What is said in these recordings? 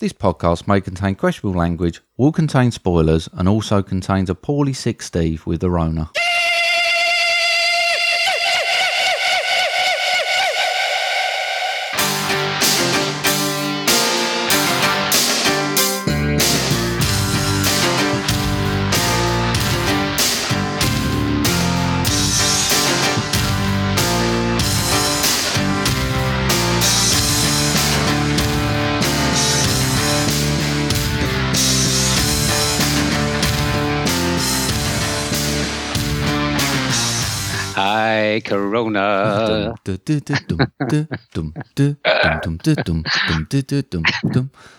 This podcast may contain questionable language, will contain spoilers, and also contains a poorly sick Steve with the Rona. Corona.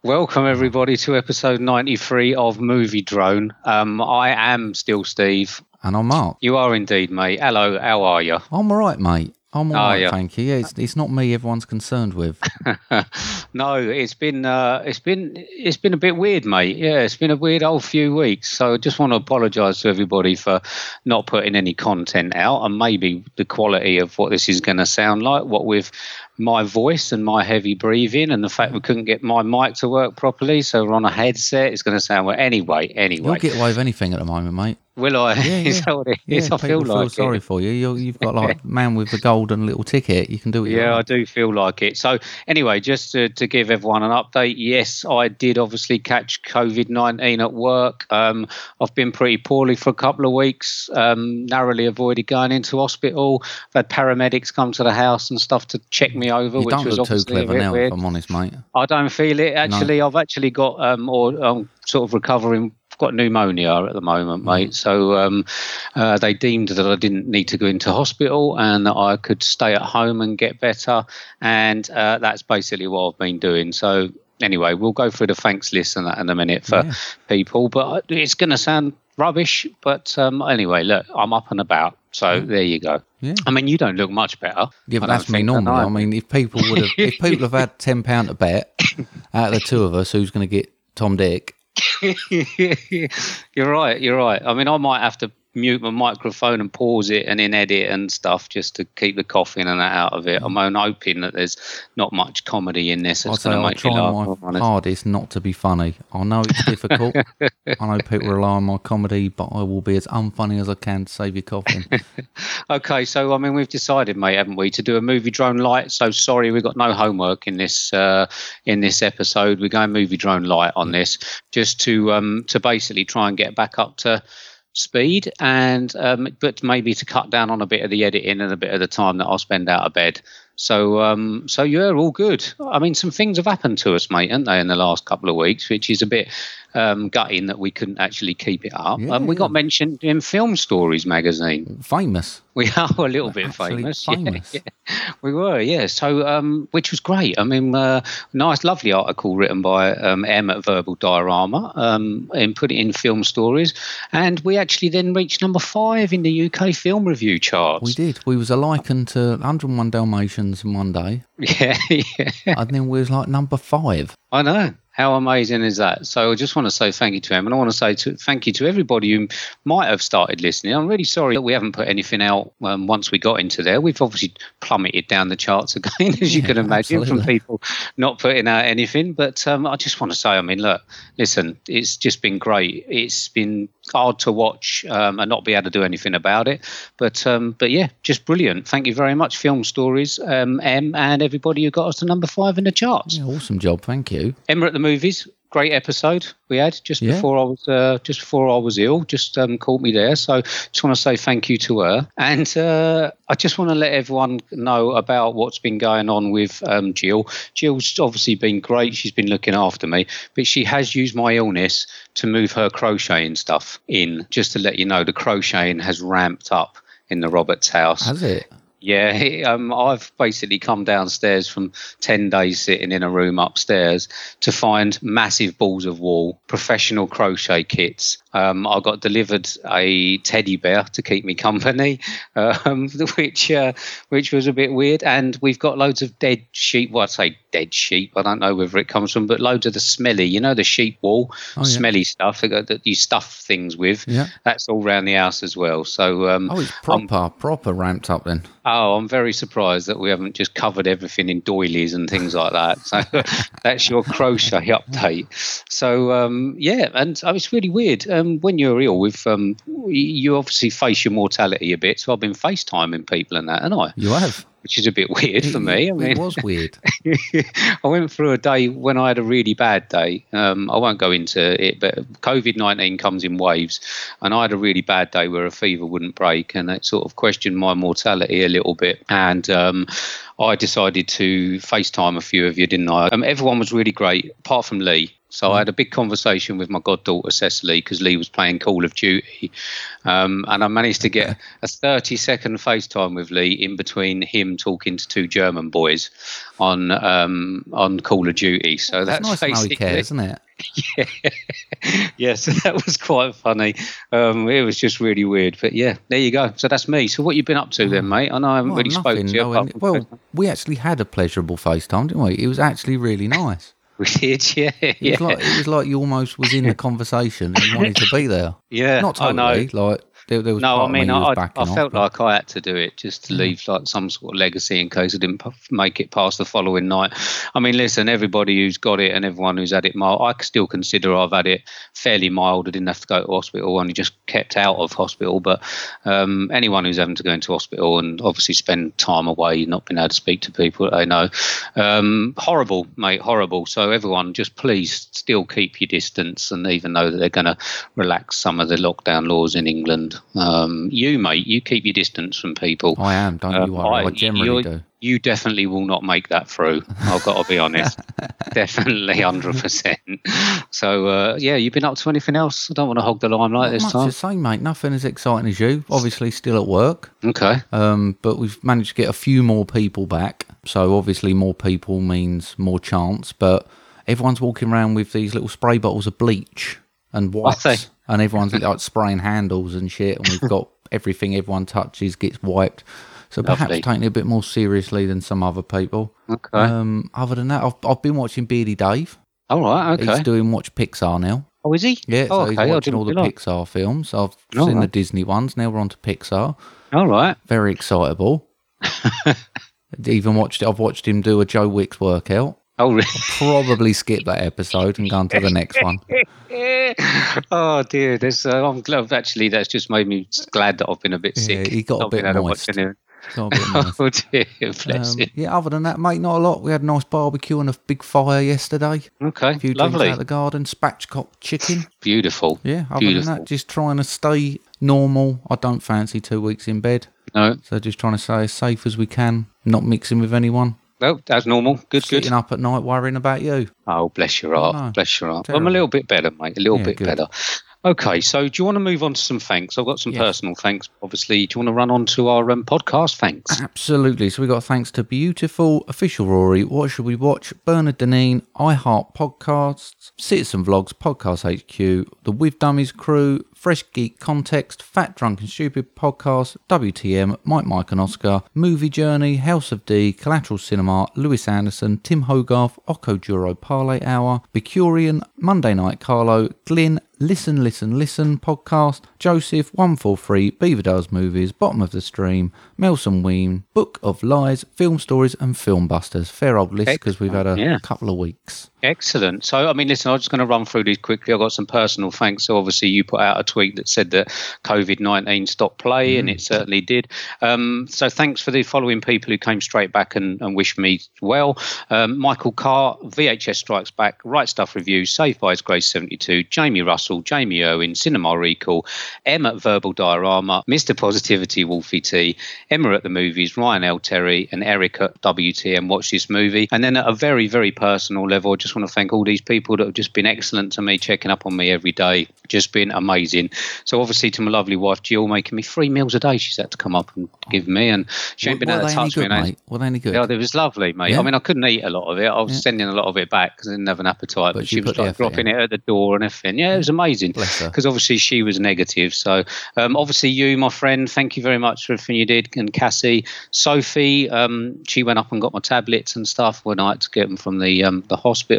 Welcome, everybody, to episode 93 of Movie Drone. Um, I am still Steve. And I'm Mark. You are indeed, mate. Hello, how are you? I'm alright, mate. I'm Oh, alright, yeah. thank you. Yeah, it's, it's not me everyone's concerned with. no, it's been uh, it's been it's been a bit weird, mate. Yeah, it's been a weird old few weeks. So I just want to apologise to everybody for not putting any content out, and maybe the quality of what this is going to sound like. What with my voice and my heavy breathing, and the fact we couldn't get my mic to work properly, so we're on a headset. It's going to sound well. Anyway, anyway, You'll get away with anything at the moment, mate. Will I? Yeah, is that what it Yeah. I feel like sorry it. for you. You're, you've got like man with the golden little ticket. You can do it. Yeah, I do feel like it. So, anyway, just to, to give everyone an update, yes, I did obviously catch COVID 19 at work. Um, I've been pretty poorly for a couple of weeks, um, narrowly avoided going into hospital. I've had paramedics come to the house and stuff to check me over, You which don't was look too obviously clever now, weird. if I'm honest, mate. I don't feel it. Actually, I've actually got, um, or I'm sort of recovering. Got pneumonia at the moment, mate. So um, uh, they deemed that I didn't need to go into hospital and that I could stay at home and get better. And uh, that's basically what I've been doing. So anyway, we'll go through the thanks list and that in a minute for Yeah. people. But it's going to sound rubbish. But um, anyway, look, I'm up and about. So there you go. Yeah. I mean, you don't look much better. Yeah, but that's me normally. no. I mean, if people would have, if people have had ten pound to bet out of the two of us, who's going to get Tom Dick? you're right. You're right. I mean, I might have to mute my microphone and pause it and then edit and stuff just to keep the coughing and that out of it. I'm hoping that there's not much comedy in this I that's say going to make you laugh. my if I'm honest. hardest not to be funny. I know it's difficult. I know people rely on my comedy, but I will be as unfunny as I can to save you coughing. Okay, so I mean, we've decided, mate, haven't we, to do a movie drone light? So sorry, we've got no homework in this uh, in this episode. We're going movie drone light on this, just to um, to basically try and get back up to speed and um, but maybe to cut down on a bit of the editing and a bit of the time that I'll spend out of bed. So um, so yeah, all good. I mean, some things have happened to us, mate, haven't they, in the last couple of weeks, which is a bit um, gutting that we couldn't actually keep it up. Yeah, um, we got mentioned in Film Stories magazine. Famous. We are a little bit Absolutely famous. Yeah, famous. yeah. We were, yeah. So, um, which was great. I mean, uh, nice, lovely article written by um, Em at Verbal Diorama um, and put it in film stories. And we actually then reached number five in the UK film review charts. We did. We was a liken to 101 Dalmatians in one day, Yeah, yeah. and then we was like number five. I know. How amazing is that? So I just want to say thank you to him, and I want to say to, thank you to everybody who might have started listening. I'm really sorry that we haven't put anything out um, once we got into there. We've obviously plummeted down the charts again, as you Yeah, can imagine, from people not putting out anything. But um, I just want to say, I mean, look, listen, it's just been great. It's been hard to watch um, and not be able to do anything about it. But um, but yeah, just brilliant. Thank you very much, Film Stories, um, Em, and everybody who got us to number five in the charts. Yeah, awesome job. Thank you. Emma at the movies. Great episode we had just Yeah. before I was uh, just before I was ill. Just um, caught me there, so just want to say thank you to her. And uh, I just want to let everyone know about what's been going on with um, Jill. Jill's obviously been great. She's been looking after me, but she has used my illness to move her crocheting stuff in. Just to let you know, the crocheting has ramped up in the Roberts house. Has it? Yeah, um, I've basically come downstairs from 10 days sitting in a room upstairs to find massive balls of wool, professional crochet kits. Um, I got delivered a teddy bear to keep me company, um, which uh, which was a bit weird. And we've got loads of dead sheep. Well, I say dead sheep. I don't know whether it comes from, but loads of the smelly, you know, the sheep wool, Oh, yeah. smelly stuff that you stuff things with. Yeah. That's all around the house as well. So um, Oh, it's proper, proper ramped up then. Oh, I'm very surprised that we haven't just covered everything in doilies and things like that. So that's your crochet update. So um, yeah, and oh, it's really weird. Um, when you're ill, with um, you obviously face your mortality a bit. So I've been FaceTiming people and that, and I, You have. Which is a bit weird for me. I it was weird. I went through a day when I had a really bad day. Um, I won't go into it, but COVID 19 comes in waves. And I had a really bad day where a fever wouldn't break. And it sort of questioned my mortality a little bit. And um, I decided to FaceTime a few of you, didn't I? Um, everyone was really great, apart from Lee. So I had a big conversation with my goddaughter Cecily because Lee was playing Call of Duty, um, and I managed to get a 30 second FaceTime with Lee in between him talking to two German boys on um, on Call of Duty. So That's that's, nice to know he basically cares, isn't it? yeah. yeah. So that was quite funny. Um, it was just really weird, but yeah, there you go. So that's me. So what you been up to then, mate? I know I haven't Well, really spoken to you. no, apart and- from well, we actually had a pleasurable FaceTime, didn't we? It was actually really nice. We did, yeah, It was like it was like you almost was in the conversation and you wanted to be there. yeah. Not I know. totally. Like there, there No, I mean, I, I off, felt but- like I had to do it just to leave like some sort of legacy in case I didn't p- make it past the following night. I mean, listen, everybody who's got it and everyone who's had it mild, I still consider I've had it fairly mild. I didn't have to go to hospital, only just kept out of hospital. But um, anyone who's having to go into hospital and obviously spend time away, not being able to speak to people they know, um, horrible, mate, horrible. So everyone, just please still keep your distance, and even though that they're going to relax some of the lockdown laws in England, um, you, mate, you keep your distance from people. I am, don't Um, you worry. I, generally you're- do. You definitely will not make that through. I've got to be honest. definitely, hundred percent. So uh, yeah, you've been up to anything else? I don't want to hog the limelight Not this much time. the same, mate. Nothing as exciting as you. Obviously, still at work. Okay. Um, but we've managed to get a few more people back. So obviously, more people means more chance. But everyone's walking around with these little spray bottles of bleach and wipes, and everyone's like spraying handles and shit. And we've got everything everyone touches gets wiped. So perhaps taking it a bit more seriously than some other people. Okay. Um, other than that, I've, I've been watching Beardy Dave. All right. Okay. He's doing Watch Pixar now. Oh, is he? Yeah, Oh, so he's okay. I watching all the. Pixar films. I've All seen the. Disney ones. Now we're on to Pixar. All right. Very excitable. Even watched. I've watched him do a Joe Wicks workout. Oh, really? Probably skip that episode and go on to the next one. oh dear. There's. Uh, I'm glad. Actually, that's just made me glad that I've been a bit Yeah, sick. he got a bit been moist. So a bit nice. Oh dear. Bless Um, yeah, other than that, mate, not a lot. We had a nice barbecue and a big fire yesterday. Okay. A few Lovely. out of the garden, spatchcock chicken. Beautiful. Yeah, other Beautiful. than that, just trying to stay normal. I don't fancy two weeks in bed. No. So just trying to stay as safe as we can, not mixing with anyone. Well, that's normal. Good. Good. Sitting up at night worrying about you. Oh, bless your heart. no. Bless your heart. I'm a little bit better, mate. A little Yeah, bit good. better. Okay, so do you want to move on to some thanks? I've got some Yes. personal thanks. Obviously, do you want to run on to our um, podcast thanks? Absolutely. So we got thanks to Beautiful, Official Rory, What Should We Watch, Bernard Deneen, iHeart Podcasts, Citizen Vlogs, Podcast HQ, The With Dummies Crew, Fresh Geek Context, Fat Drunk and Stupid Podcast, WTM, Mike Mike and Oscar, Movie Journey, House of D, Collateral Cinema, Lewis Anderson, Tim Hogarth, Occo Duro Parlay Hour, Bicurian, Monday Night Carlo, Glyn, Listen, Listen, Listen podcast, Joseph, 143, Beaver Does Movies, Bottom of the Stream, Melson Ween, Book of Lies, Film Stories, and Film Busters. Fair old list because we've had a Yeah. couple of weeks. Excellent. So, I mean, listen, I'm just going to run through these quickly. I've got some personal thanks. So, obviously, you put out a tweet that said that COVID 19 stopped play, and it certainly did. Um, so, thanks for the following people who came straight back and, and wished me well. Um, Michael Carr, VHS Strikes Back, Right Stuff Review, Saved by His Grace 72, Jamie Russell, Jamie Owen, Cinema Recall, Emma at Verbal Diorama, Mr. Positivity, Wolfie T, Emma at the Movies, Ryan L. Terry, and Eric at WTM Watch This Movie. And then at a very, very personal level, I just want to thank all these people that have just been excellent to me, checking up on me every day. Just been amazing. So, obviously, to my lovely wife, Jill, making me three meals a day, she's had to come up and give me. And she ain't been they to any touch me. mate? Were they any good? yeah, it was lovely, mate. Yeah? I mean, I couldn't eat a lot of it. I was Yeah. sending a lot of it back because I didn't have an appetite. But But, she she was like dropping in. it at the door and everything. Yeah, it was amazing. Because obviously she was negative. So, um, obviously you, my friend, thank you very much for everything you did. And Cassie, Sophie, um, she went up and got my tablets and stuff when I had to get them from the um, the hospital.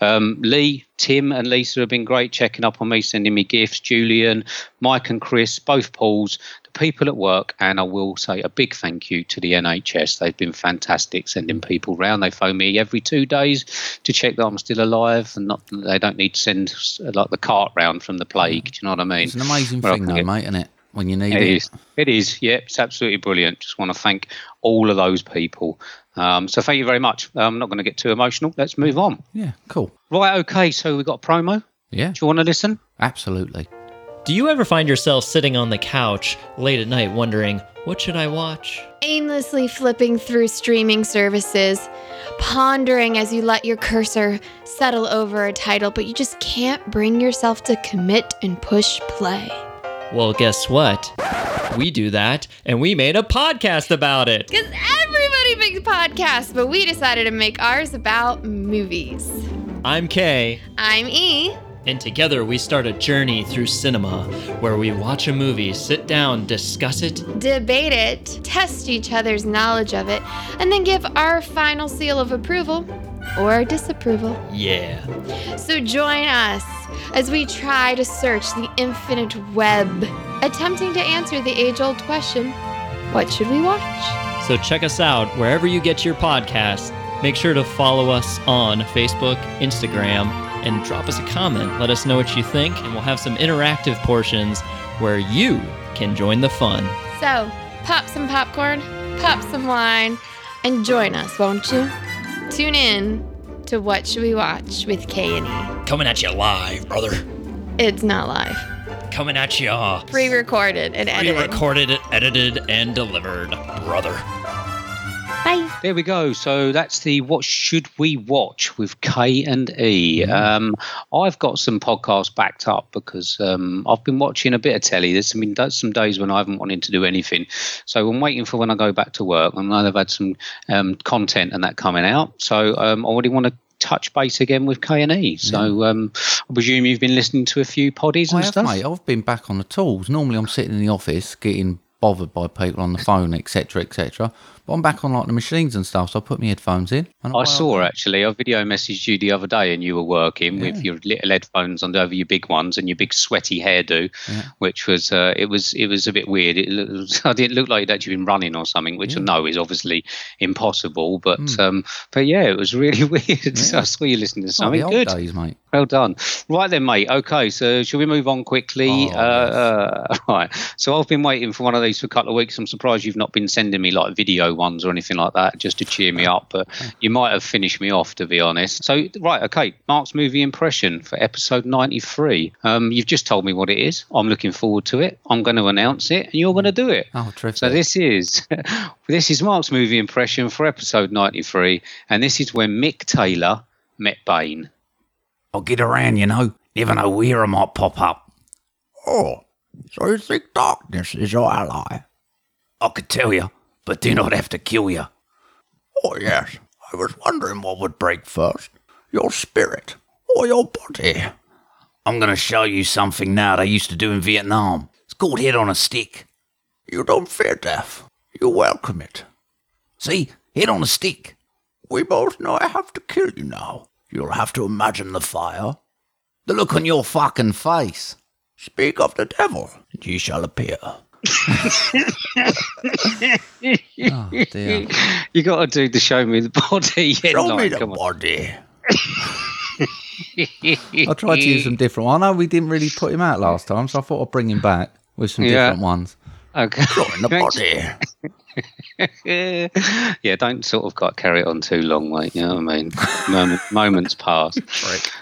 Um, Lee, Tim, and Lisa have been great checking up on me, sending me gifts. Julian, Mike, and Chris, both Pauls. The people at work, and I will say a big thank you to the NHS. They've been fantastic sending people round. They phone me every two days to check that I'm still alive, and not they don't need to send like the cart round from the plague. Do you know what I mean? It's an amazing Where thing, though, get- mate, isn't it? When you need It it. is. It is. Yeah, it's absolutely brilliant. Just want to thank all of those people. Um, so thank you very much. I'm not going to get too emotional. Let's move on. Yeah, cool. Right. Okay. So we've got a promo. Yeah, Do you want to listen? absolutely. Do you ever find yourself sitting on the couch late at night wondering, what should I watch? aimlessly flipping through streaming services, pondering as you let your cursor settle over a title, but you just can't bring yourself to commit and push play. Well, guess what? We do that, and we made a podcast about it. Because everybody makes podcasts, but we decided to make ours about movies. I'm Kay, I'm E. and together we start a journey through cinema where we watch a movie, sit down, discuss it, debate it, test each other's knowledge of it, and then give our final seal of approval or disapproval. yeah. So join us as we try to search the infinite web, attempting to answer the age old question what should we watch? So check us out wherever you get your podcast. Make sure to follow us on Facebook, Instagram, and drop us a comment. Let us know what you think, and we'll have some interactive portions where you can join the fun. So, pop some popcorn, pop some wine, and join us, won't you? Tune in to What Should We Watch with K and E. Coming at you live, brother. It's not live. Coming at you. Pre-recorded and edited. Pre-recorded, edited, and delivered, brother. Bye. There we go. So that's the what should we watch with K and E. Um, I've got some podcasts backed up because um, I've been watching a bit of telly. There's been da- some days when I haven't wanted to do anything, so I'm waiting for when I go back to work. I know they've had some um, content and that coming out, so um, I already want to touch base again with K and E. So um, I presume you've been listening to a few poddies I have, stuff. mate. I've been back on the tools. Normally, I'm sitting in the office getting bothered by people on the phone, etc., etc. But I'm back on like the machines and stuff, so I put my headphones in. I away saw actually. I video messaged you the other day, and you were working with your little headphones on over your big ones and your big sweaty hairdo, which was uh, it was it was a bit weird. It, looked, it looked like you'd actually been running or something, which I know is obviously impossible. But Hmm. um, but yeah, it was really weird. I saw you listening to something good. days, mate. Well done. Right then, mate. Okay, so shall we move on quickly? Oh, uh, uh, right. So I've been waiting for one of these for a couple of weeks. I'm surprised you've not been sending me like video ones or anything like that just to cheer me up. But you might have finished me off, to be honest. So right, okay. Mark's movie impression for episode 93. Um, you've just told me what it is. I'm looking forward to it. I'm going to announce it, and you're going to do it. Oh, terrific. So this is this is Mark's movie impression for episode 93, and this is when Mick Taylor met Bane. I'll get around, you know. Never know where I might pop up. Oh, so you think darkness is your ally? I could tell you, but do not have to kill you. Oh, yes. I was wondering what would break first your spirit or your body. I'm going to show you something now that I used to do in Vietnam. It's called head on a stick. You don't fear death, you welcome it. See, head on a stick. We both know I have to kill you now. You'll have to imagine the fire. The look on your fucking face. Speak of the devil, and ye shall appear. Oh, dear. You got to do the show me the body. Show no, me the come body. I tried to use some different ones. I know we didn't really put him out last time, so I thought I'd bring him back with some Yeah. different ones. Okay. The body. yeah, don't sort of got carry it on too long, mate. You know what I mean? Moment, moments pass.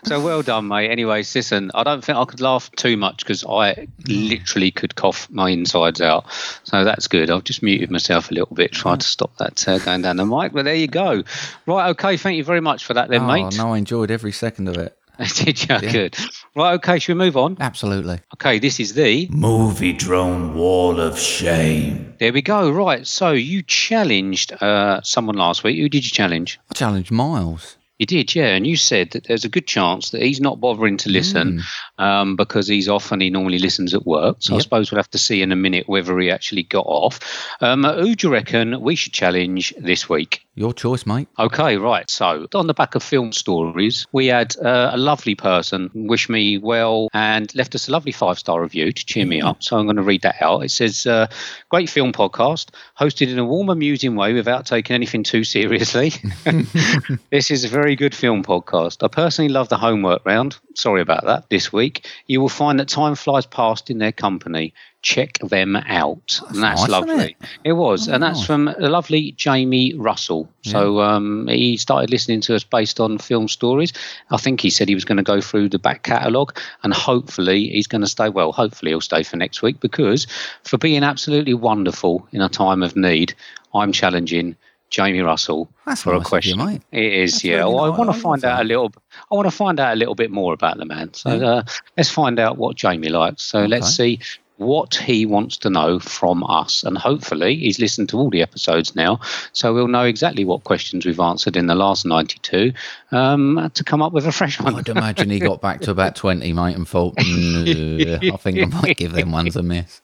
So well done, mate. Anyway, listen, I don't think I could laugh too much because I literally could cough my insides out. So that's good. I've just muted myself a little bit, tried to stop that uh, going down the mic. But there you go. Right, okay. Thank you very much for that, then, Oh, mate. no, I enjoyed every second of it. Did you? Good. Right, okay. Should we move on? Absolutely. Okay, this is the Movie drone wall of shame. There we go. Right. So you challenged uh, someone last week. Who did you challenge? I challenged Miles. You did, yeah. And you said that there's a good chance that he's not bothering to listen um, because he's off and he normally listens at work. So I suppose we'll have to see in a minute whether he actually got off. Um, who do you reckon we should challenge this week? Your choice, mate. Okay, right. So, on the back of film stories, we had uh, a lovely person wish me well and left us a lovely five star review to cheer me up. So, I'm going to read that out. It says, uh, Great film podcast, hosted in a warm, amusing way without taking anything too seriously. this is a very good film podcast. I personally love the homework round. Sorry about that this week. You will find that time flies past in their company. Check them out. and that's nice, lovely. it? It was, Oh, and that's nice. from the lovely Jamie Russell. So um, he started listening to us based on film stories. I think he said he was going to go through the back catalogue, and hopefully he's going to stay. Well, hopefully he'll stay for next week because for being absolutely wonderful in a time of need, I'm challenging Jamie Russell That's for nice a you, question. mate. It is, That's yeah. really Well, I want to find out a little. I want to find out a little bit more about the man. So Yeah. uh, let's find out what Jamie likes. So let's see what he wants to know from us, and hopefully he's listened to all the episodes now, so we'll know exactly what questions we've answered in the last ninety-two um, to come up with a fresh one. I'd imagine he got back to about 20, mate, and thought, "Mm, I think I might give them ones a miss.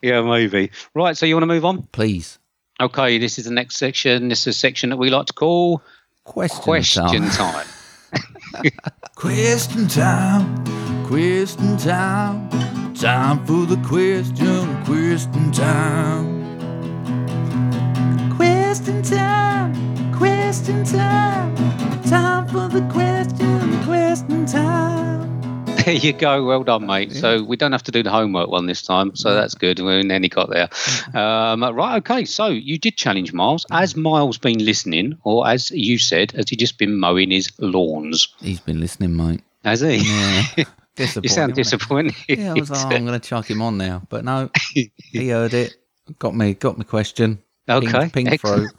yeah, maybe. Right. So you want to move on? Please. Okay. This is the next section. This is a section that we like to call Question, question time. time. Question time, question time, time for the question, question time. Question time, question time, time for the question, question time. There you go. Well done, mate. So we don't have to do the homework one this time. So that's good. We nearly got there. Um, right. Okay. So you did challenge Miles. Has Miles been listening, or as you said, has he just been mowing his lawns? He's been listening, mate. Has he? Yeah. you sound Disappointing, disappointed. Yeah, I was like, oh, I'm going to chuck him on now. But no, he heard it. Got me, got my question. Okay, pink, through. excellent.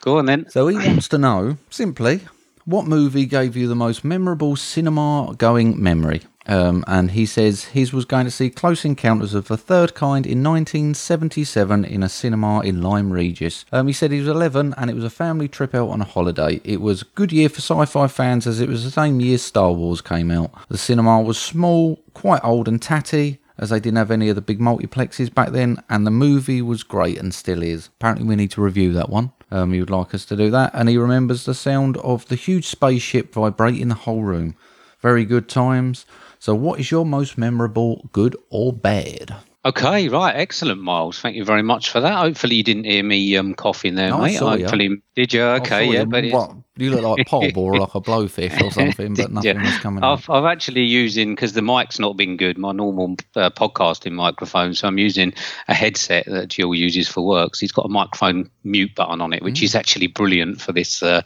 Go on then. So he wants to know simply what movie gave you the most memorable cinema going memory? Um, and he says his was going to see Close Encounters of the Third Kind in 1977 in a cinema in Lyme Regis. Um, he said he was 11 and it was a family trip out on a holiday. It was a good year for sci fi fans as it was the same year Star Wars came out. The cinema was small, quite old and tatty as they didn't have any of the big multiplexes back then, and the movie was great and still is. Apparently, we need to review that one. Um, he would like us to do that, and he remembers the sound of the huge spaceship vibrating the whole room. Very good times. So, what is your most memorable, good or bad? Okay, right, excellent, Miles. Thank you very much for that. Hopefully, you didn't hear me um, coughing there, No, I mate. Hopefully, did you? Okay, yeah, you, but what, you look like Pob or like a blowfish or something, but nothing Yeah. was coming. I've, I've actually using because the mic's not been good. My normal uh, podcasting microphone, so I'm using a headset that Jill uses for work. So he's got a microphone mute button on it, which Mm. is actually brilliant for this uh,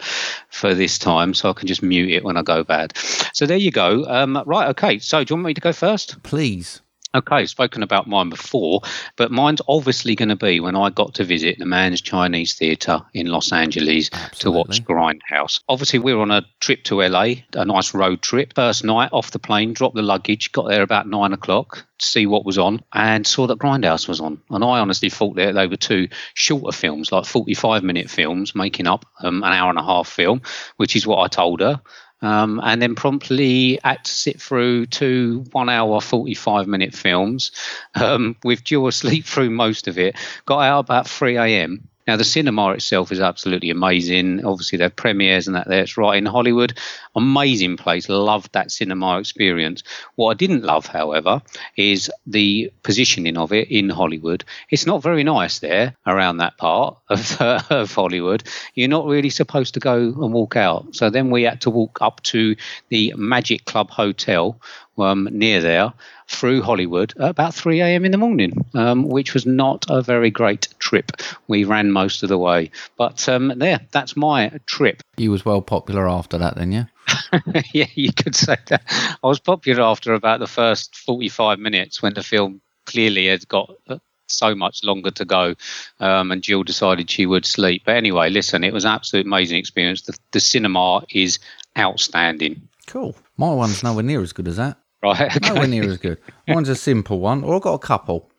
for this time. So I can just mute it when I go bad. So there you go. Um, right, okay. So do you want me to go first? Please. Okay, spoken about mine before, but mine's obviously going to be when I got to visit the Mann's Chinese Theatre in Los Angeles to watch Grindhouse. Obviously, we were on a trip to LA, a nice road trip. First night off the plane, dropped the luggage, got there about nine o'clock to see what was on, and saw that Grindhouse was on. And I honestly thought that they were two shorter films, like 45 minute films, making up um, an hour and a half film, which is what I told her. Um, and then promptly had to sit through two one hour 45 minute films um, with Jill sleep through most of it. Got out about 3 a.m. Now, the cinema itself is absolutely amazing. Obviously, their premieres and that there. It's right in Hollywood. Amazing place. Loved that cinema experience. What I didn't love, however, is the positioning of it in Hollywood. It's not very nice there around that part of, uh, of Hollywood. You're not really supposed to go and walk out. So then we had to walk up to the Magic Club Hotel um, near there through Hollywood at about 3 a.m. in the morning, um, which was not a very great trip. We ran most of the way. But um, there, that's my trip. You was well popular after that, then, yeah? yeah, you could say that. I was popular after about the first 45 minutes when the film clearly had got uh, so much longer to go um, and Jill decided she would sleep. But anyway, listen, it was an absolute amazing experience. The, the cinema is outstanding. Cool. My one's nowhere near as good as that. Right, okay. Nowhere near as good. Mine's a simple one, or I've got a couple.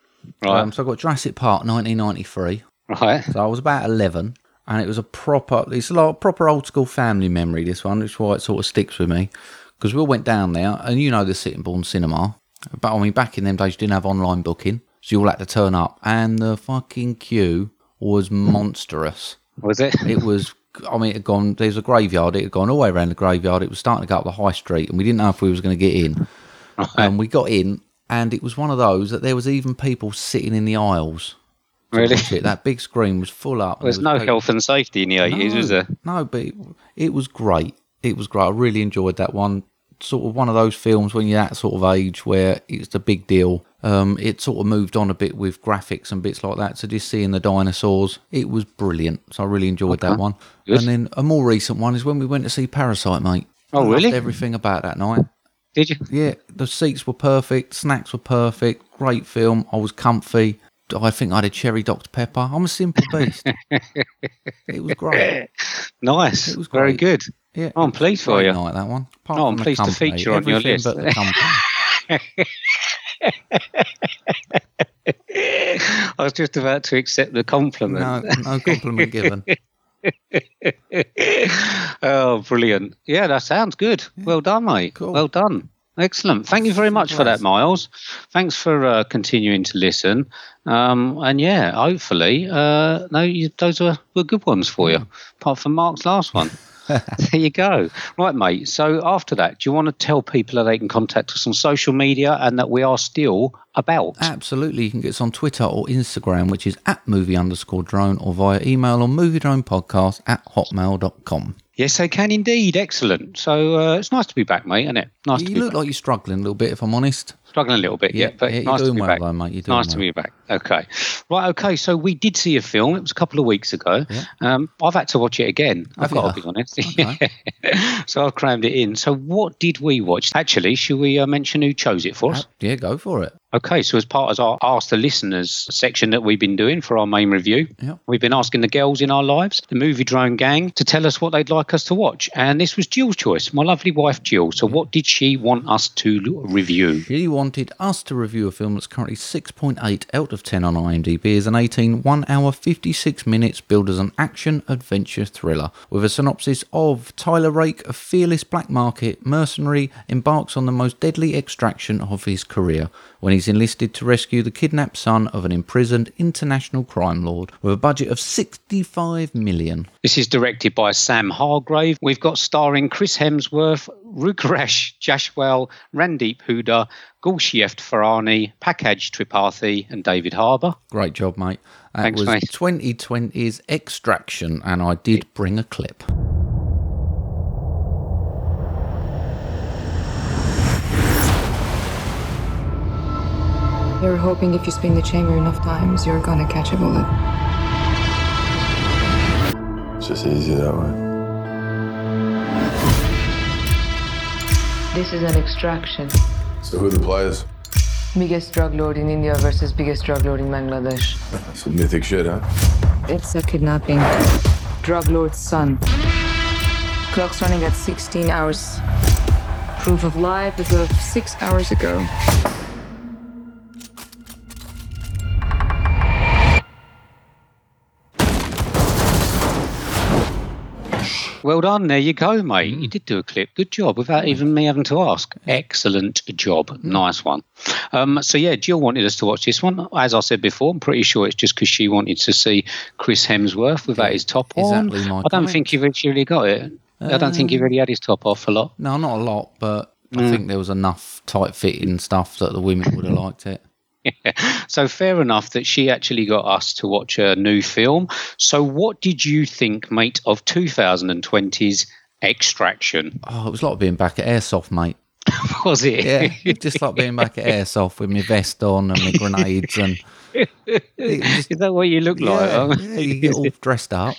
Right. Um, so I've got Jurassic Park 1993. right. So I was about 11. and it was a proper. It's a lot proper old school family memory. This one, which is why it sort of sticks with me because we all went down there, and you know the Sittingbourne Cinema. But I mean, back in them days, you didn't have online booking, so you all had to turn up, and the fucking queue was monstrous. Was it? It was. I mean, it had gone. There was a graveyard. It had gone all the way around the graveyard. It was starting to go up the high street, and we didn't know if we was going to get in. And we got in, and it was one of those that there was even people sitting in the aisles. Really? That big screen was full up. There's there no people- health and safety in the 80s, was there? no, but it, it was great. It was great. I really enjoyed that one. Sort of one of those films when you're that sort of age where it's the big deal. Um, it sort of moved on a bit with graphics and bits like that. So just seeing the dinosaurs, it was brilliant. So I really enjoyed that one. Good. And then a more recent one is when we went to see Parasite, mate. Oh, I really? Everything about that night. Did you? Yeah, the seats were perfect, snacks were perfect, great film. I was comfy. I think I had a cherry Dr Pepper. I'm a simple beast. it was great. Nice. It was Very good. Yeah, Oh, I'm pleased for great you. Night, that one. Apart Oh, I'm pleased to feature on your list. But the company. I was just about to accept the compliment. no, no compliment given. oh, brilliant. Yeah, that sounds good. Well done, mate. Cool. Well done. Excellent. Thank you very much for that, Miles. Thanks for uh, continuing to listen. Um, and yeah, hopefully, uh, no, you, those were, were good ones for you, apart from Mark's last one. there you go. Right, mate. So after that, do you want to tell people that they can contact us on social media and that we are still about? Absolutely, you can get us on Twitter or Instagram, which is at movie underscore drone, or via email on movie drone podcast at hotmail.com. Yes, they can indeed. Excellent. So uh, it's nice to be back, mate, isn't it? Nice to You be look back. like you're struggling a little bit, if I'm honest. struggling a little bit, yeah, Yeah, but yeah, you're nice to doing be well back. though, mate, you're doing nice to well. be back. Okay, right. Okay, so we did see a film. It was a couple of weeks ago. Yeah. Um, I've had to watch it again. I've got to be honest. Okay. so I've crammed it in. So what did we watch? Actually, should we uh, mention who chose it for us? Yeah, go for it. Okay, so as part of our Ask the Listeners section that we've been doing for our main review, Yep. we've been asking the girls in our lives, the Movie Drone Gang, to tell us what they'd like us to watch. And this was Jill's choice, my lovely wife Jill. So what did she want us to review? She wanted us to review a film that's currently 6.8 out of 10 on IMDb as an 18 1 hour 56 minutes billed as an action adventure thriller with a synopsis of Tyler Rake, a fearless black market mercenary, embarks on the most deadly extraction of his career when he's enlisted to rescue the kidnapped son of an imprisoned international crime lord with a budget of 65 million. This is directed by Sam Hargrave. We've got starring Chris Hemsworth, Rudhraksh Jaiswal, Randeep Hooda, Golshifteh Farahani, Pankaj Tripathi, and David Harbour. Great job, mate. That Thanks, was mate. 2020's Extraction, and I did bring a clip. You're hoping if you spin the chamber enough times, you're gonna catch a bullet. It's just easy that way. This is an extraction. So who are the players? Biggest drug lord in India versus biggest drug lord in Bangladesh. Some mythic shit, huh? It's a kidnapping. Drug lord's son. Clock's running at 16 hours. Proof of life as of six hours ago. Well done. There you go, mate. Mm. You did do a clip. Good job without even me having to ask. Excellent job. Mm. Nice one. Um, so, yeah, Jill wanted us to watch this one. As I said before, I'm pretty sure it's just because she wanted to see Chris Hemsworth without his top on. exactly my I don't think you've actually got it. I don't think he really had his top off a lot. No, not a lot, but Mm. I think there was enough tight fitting stuff that the women would have liked it. So fair enough that she actually got us to watch a new film. So what did you think, mate, of 2020's Extraction? Oh, it was like being back at Airsoft, mate. Was it? Yeah, just like being back at Airsoft with my vest on and my grenades and just, Is that what you look like? huh? yeah, you get all dressed up.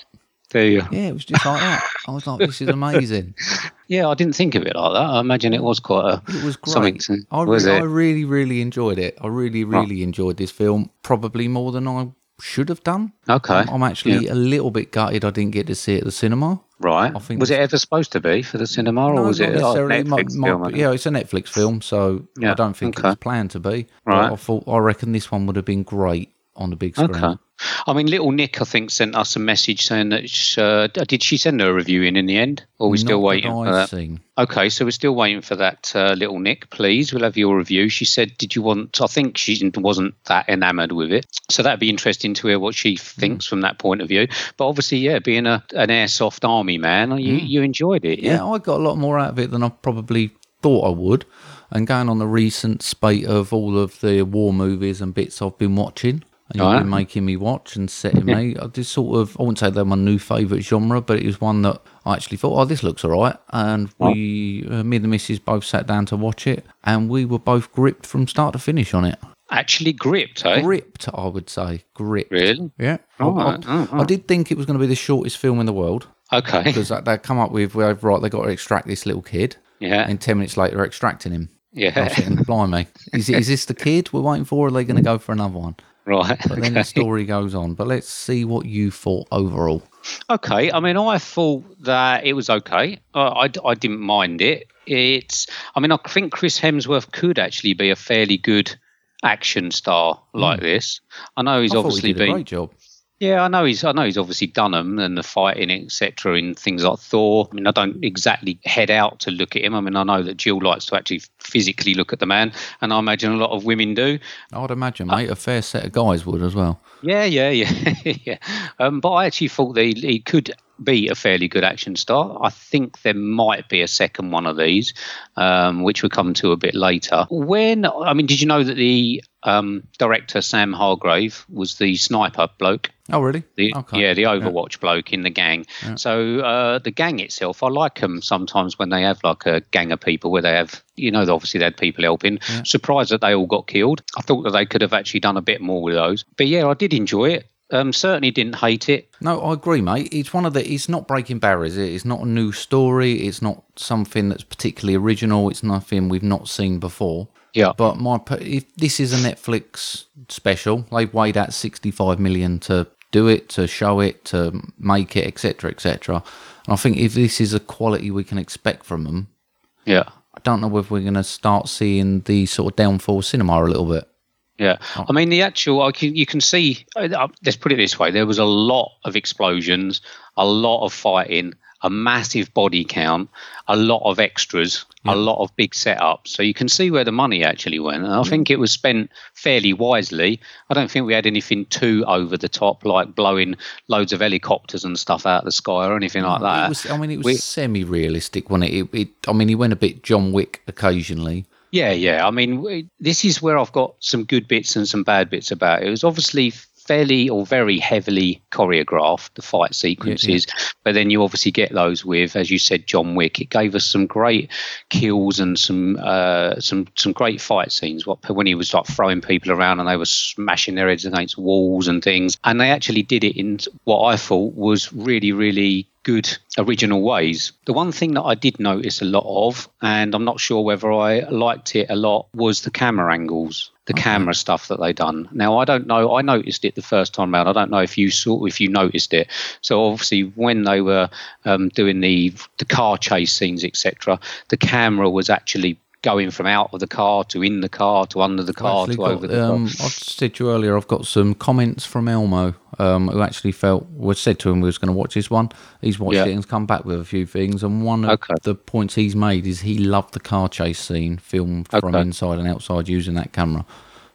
Do you? Yeah, it was just like that. I was like, this is amazing. Yeah, I didn't think of it like that. I imagine it was quite a It was something. great. To, I, was re- it? I really, really enjoyed it. I really, really enjoyed this film, probably more than I should have done. Okay. I'm, I'm actually a little bit gutted I didn't get to see it at the cinema. right. I think was it ever supposed to be for the cinema, or was it necessarily. Netflix Might- film? yeah, it's a Netflix film, so Yeah, I don't think okay. it was planned to be. Right. But I thought I reckon this one would have been great on the big screen. Okay. I mean, little Nick, I think, sent us a message saying that. sh- Uh, did she send her a review in in the end, or are we still Not that waiting for that? seen. Okay, so we're still waiting for that, uh, little Nick. Please, we'll have your review. She said, "Did you want?" I think she wasn't that enamoured with it, so that'd be interesting to hear what she thinks from that point of view. But obviously, yeah, being a an airsoft army man, you you enjoyed it, Yeah, yeah? I got a lot more out of it than I probably thought I would. And going on the recent spate of all of the war movies and bits I've been watching, and you've Right. been making me watch and setting me, I just sort of, I wouldn't say they're my new favourite genre, but it was one that I actually thought, oh, this looks all right. And we, uh, me and the missus both sat down to watch it, and we were both gripped from start to finish on it. Actually, gripped, eh? Gripped, I would say. Gripped. Really? Yeah. Oh, I, right. Oh, I did think it was going to be the shortest film in the world Okay. because they come up with, well, right, they got to extract this little kid. Yeah. And 10 minutes later, they're extracting him. Yeah. thinking, blimey, is, is this the kid we're waiting for, or are they going to go for another one? right. But then the story goes on. But let's see what you thought overall. Okay, I mean, I thought that it was okay. Uh, I, I didn't mind it. It's, I mean, I think Chris Hemsworth could actually be a fairly good action star like this. I know he's. I obviously he been, great job. Yeah, I know he's, I know he's obviously done them and the fighting, etc., in things like Thor. I mean, I don't exactly head out to look at him. I mean, I know that Jill likes to actually physically look at the man, and I imagine a lot of women do. I'd imagine, uh, mate, a fair set of guys would as well. Yeah, yeah, yeah, yeah. Um, but I actually thought that he, he could be a fairly good action star. I think there might be a second one of these, um, which we'll come to a bit later. When I mean, did you know that the um, director Sam Hargrave was the sniper bloke? Oh, really? The, Okay. Yeah, the Overwatch bloke in the gang. So uh, the gang itself, I like them sometimes when they have like a gang of people where they have, you know, obviously they had people helping. Surprised that they all got killed. I thought that they could have actually done a bit more with those. But yeah, I did enjoy it. Um, certainly didn't hate it. No, I agree, mate. It's one of the. It's not breaking barriers. It's not a new story. It's not something that's particularly original. It's nothing we've not seen before. Yeah. But my, if this is a Netflix special, they've weighed out sixty-five million to do it, to show it, to make it, etc., etc. And I think if this is a quality we can expect from them, Yeah. I don't know whether we're going to start seeing the sort of downfall of cinema a little bit. Yeah, Oh. I mean the actual. I can, you can see. Uh, uh, let's put it this way: there was a lot of explosions, a lot of fighting, a massive body count, a lot of extras, a lot of big setups. So you can see where the money actually went. And I think it was spent fairly wisely. I don't think we had anything too over the top, like blowing loads of helicopters and stuff out of the sky or anything like that. It was, I mean, it was semi-realistic, wasn't it? It, it? I mean, he went a bit John Wick occasionally. Yeah, yeah. I mean, this is where I've got some good bits and some bad bits about it. It was obviously fairly or very heavily choreographed, the fight sequences, but then you obviously get those with, as you said, John Wick. It gave us some great kills and some uh, some some great fight scenes. What when he was like throwing people around and they were smashing their heads against walls and things, and they actually did it in what I thought was really, really good original ways. The one thing that I did notice a lot of, and I'm not sure whether I liked it a lot, was the camera angles, the camera stuff that they done. Now I don't know. I noticed it the first time round. I don't know if you saw if you noticed it. So obviously when they were um, doing the the car chase scenes, etc., the camera was actually going from out of the car to in the car to under the car to got, over the um, car. I said to you earlier, I've got some comments from Elmo, um, who actually felt was said to him we was going to watch this one. He's watched Yeah. it and's come back with a few things, and one of Okay. the points he's made is he loved the car chase scene filmed from Okay. inside and outside using that camera.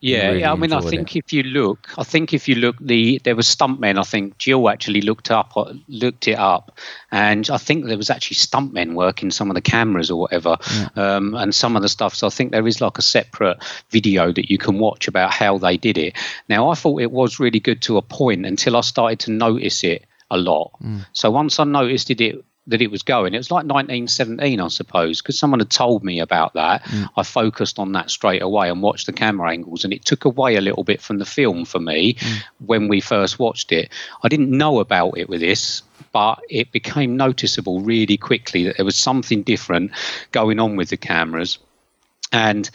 Yeah, really yeah. I mean, I think it. if you look, I think if you look, the there was stuntmen. I think Jill actually looked up, uh, looked it up, and I think there was actually stuntmen working some of the cameras or whatever, um, and some of the stuff. So I think there is like a separate video that you can watch about how they did it. Now, I thought it was really good to a point until I started to notice it a lot. So once I noticed it, it that it was going. It was like 1917, I suppose, because someone had told me about that. Mm. I focused on that straight away and watched the camera angles, and it took away a little bit from the film for me mm. when we first watched it. I didn't know about it with this, but it became noticeable really quickly that there was something different going on with the cameras, and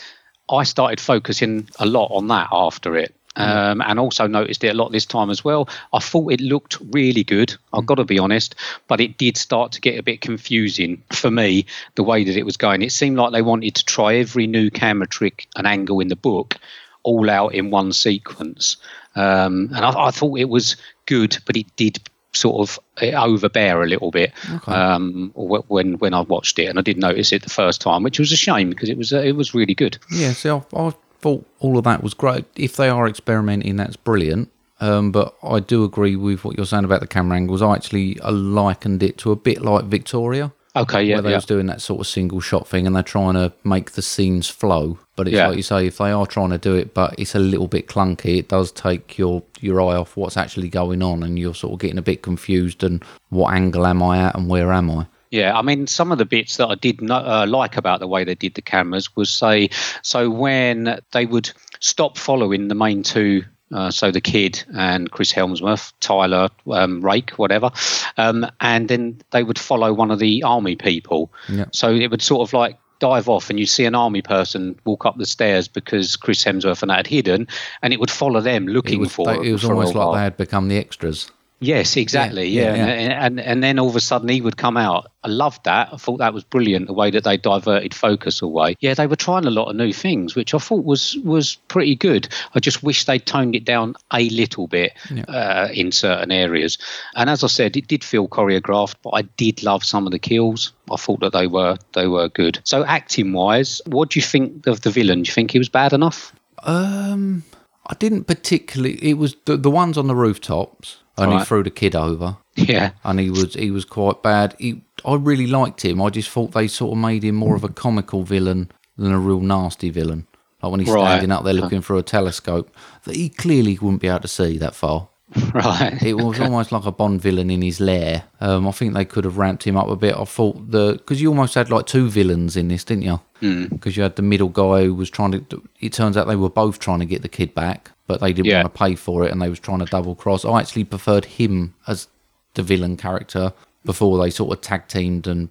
I started focusing a lot on that after it. Um, and also noticed it a lot this time as well. I thought it looked really good. I've got to be honest, but it did start to get a bit confusing for me the way that it was going. It seemed like they wanted to try every new camera trick and angle in the book all out in one sequence. um, and I, I thought it was good, but it did sort of overbear a little bit Okay. um, when when I watched it, and I did notice it the first time, which was a shame because it was uh, it was really good. Yeah, see, I, I thought all of that was great. If they are experimenting, that's brilliant. Um, but I do agree with what you're saying about the camera angles. I actually uh, likened it to a bit like Victoria, Okay, yeah, where they yeah. was doing that sort of single shot thing, and they're trying to make the scenes flow. But it's Yeah. like you say, if they are trying to do it, but it's a little bit clunky, it does take your your eye off what's actually going on, and you're sort of getting a bit confused. And what angle am I at, and where am I? Yeah, I mean, some of the bits that I did not uh, like about the way they did the cameras was say, so when they would stop following the main two. Uh, so the kid and Chris Hemsworth, Tyler um, Rake, whatever, um, and then they would follow one of the army people. Yeah. So it would sort of like dive off, and you see an army person walk up the stairs because Chris Hemsworth and that had hidden, and it would follow them It looking was, for they- it was for almost like they had become the extras. Yes, exactly. Yeah, Yeah, yeah, And, and and then all of a sudden he would come out. I loved that. I thought that was brilliant the way that they diverted focus away. Yeah, they were trying a lot of new things, which I thought was was pretty good. I just wish they toned it down a little bit uh, in certain areas. And as I said, it did feel choreographed, but I did love some of the kills. I thought that they were they were good. So acting wise, what do you think of the villain? Do you think he was bad enough? Um, I didn't particularly. It was the the ones on the rooftops, and he threw the kid over, Yeah. and he was he was quite bad. He, I really liked him. I just thought they sort of made him more of a comical villain than a real nasty villain. Like when he's Right. standing up there looking through a telescope that he clearly wouldn't be able to see that far. Right. It was almost like a Bond villain in his lair. Um, I think they could have ramped him up a bit. I thought the because you almost had like two villains in this, didn't you? Because you had the middle guy who was trying to. It turns out they were both trying to get the kid back, but they didn't Yeah. want to pay for it, and they was trying to double cross. I actually preferred him as the villain character before they sort of tag teamed and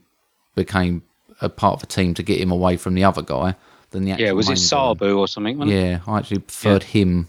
became a part of a team to get him away from the other guy. Than the actual Yeah, was it. Sabu or something? wasn't it? Yeah, I actually preferred him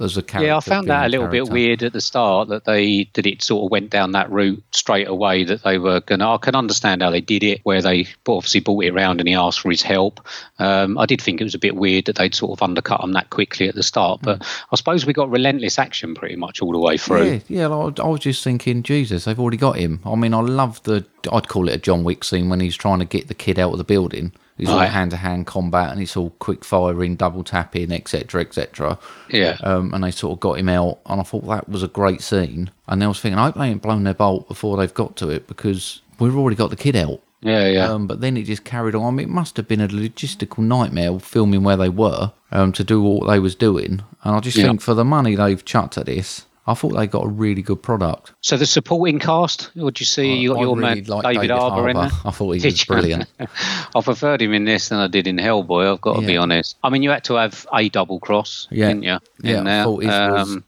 as a character. Yeah, I found that a little bit weird at the start that they that it sort of went down that route straight away. That they were gonna. I can understand how they did it, where they obviously brought it around and he asked for his help. Um, I did think it was a bit weird that they'd sort of undercut him that quickly at the start, but I suppose we got relentless action pretty much all the way through. Yeah, yeah. I was just thinking, Jesus, they've already got him. I mean, I love the. I'd call it a John Wick scene when he's trying to get the kid out of the building. He's all hand to hand combat, and it's all quick firing, double tapping, etc., etc. Yeah. Um, and they sort of got him out, and I thought that was a great scene. And I was thinking, I hope they ain't blown their bolt before they've got to it because we've already got the kid out. Yeah, yeah. Um, but then it just carried on. I mean, it must have been a logistical nightmare filming where they were um, to do what they was doing. And I just Yeah. think for the money they've chucked at this, I thought they got a really good product. so the supporting cast, what you see? You got I your really man liked David, Harbour in there. I thought he Did was brilliant. I preferred him in this than I did in Hellboy. I've got to be honest. I mean, you had to have a double cross, Yeah, didn't you? yeah. I thought it was.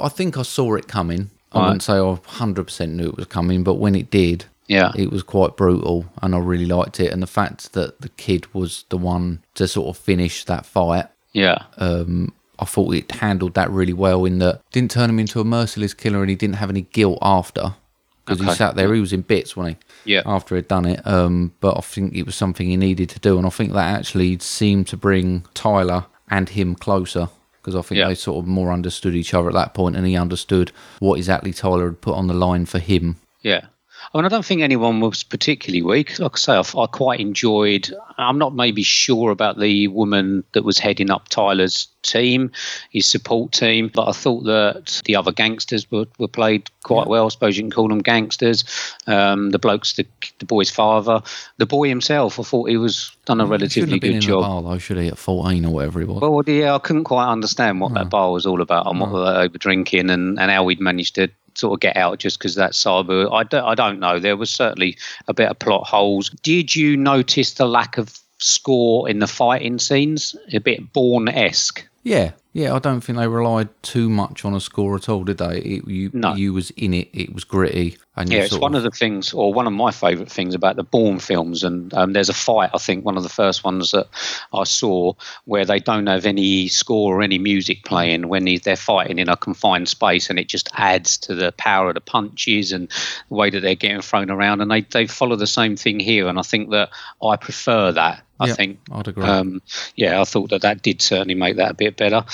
I, I, think I saw it coming. I Right. wouldn't say I 100% knew it was coming, but when it did, yeah. it was quite brutal, and I really liked it. And the fact that the kid was the one to sort of finish that fight Yeah. um, I thought it handled that really well in that didn't turn him into a merciless killer and he didn't have any guilt after because he sat there he was in bits when he Yeah. after he'd done it um, but I think it was something he needed to do and I think that actually seemed to bring Tyler and him closer because I think Yeah. they sort of more understood each other at that point and he understood what exactly Tyler had put on the line for him Yeah. I mean, I don't think anyone was particularly weak. Like I say, I, I quite enjoyed. I'm not maybe sure about the woman that was heading up Tyler's team, his support team, but I thought that the other gangsters were, were played quite well. I suppose you can call them gangsters. Um, the bloke's the, the boy's father. The boy himself, I thought he was done a He shouldn't relatively good in job. bar though should he at 14 or whatever he was Well, yeah, I couldn't quite understand what that bar was all about and what they were drinking and, and how we'd managed to sort of get out just because that Sabu. I don't, I don't know. There was certainly a bit of plot holes. Did you notice the lack of score in the fighting scenes? A bit Bourne esque. Yeah, yeah. I don't think they relied too much on a score at all, did they? It, you, No. you was in it. It was gritty, and Yeah, it's one of the things, or one of my favourite things about the Bourne films. And um, there's a fight, I think, one of the first ones that I saw, where they don't have any score or any music playing when they're fighting in a confined space, and it just adds to the power of the punches and the way that they're getting thrown around. And they they follow the same thing here, and I think that I prefer that. I Yeah, think I'd agree. um, yeah, I thought that that did certainly make that a bit better.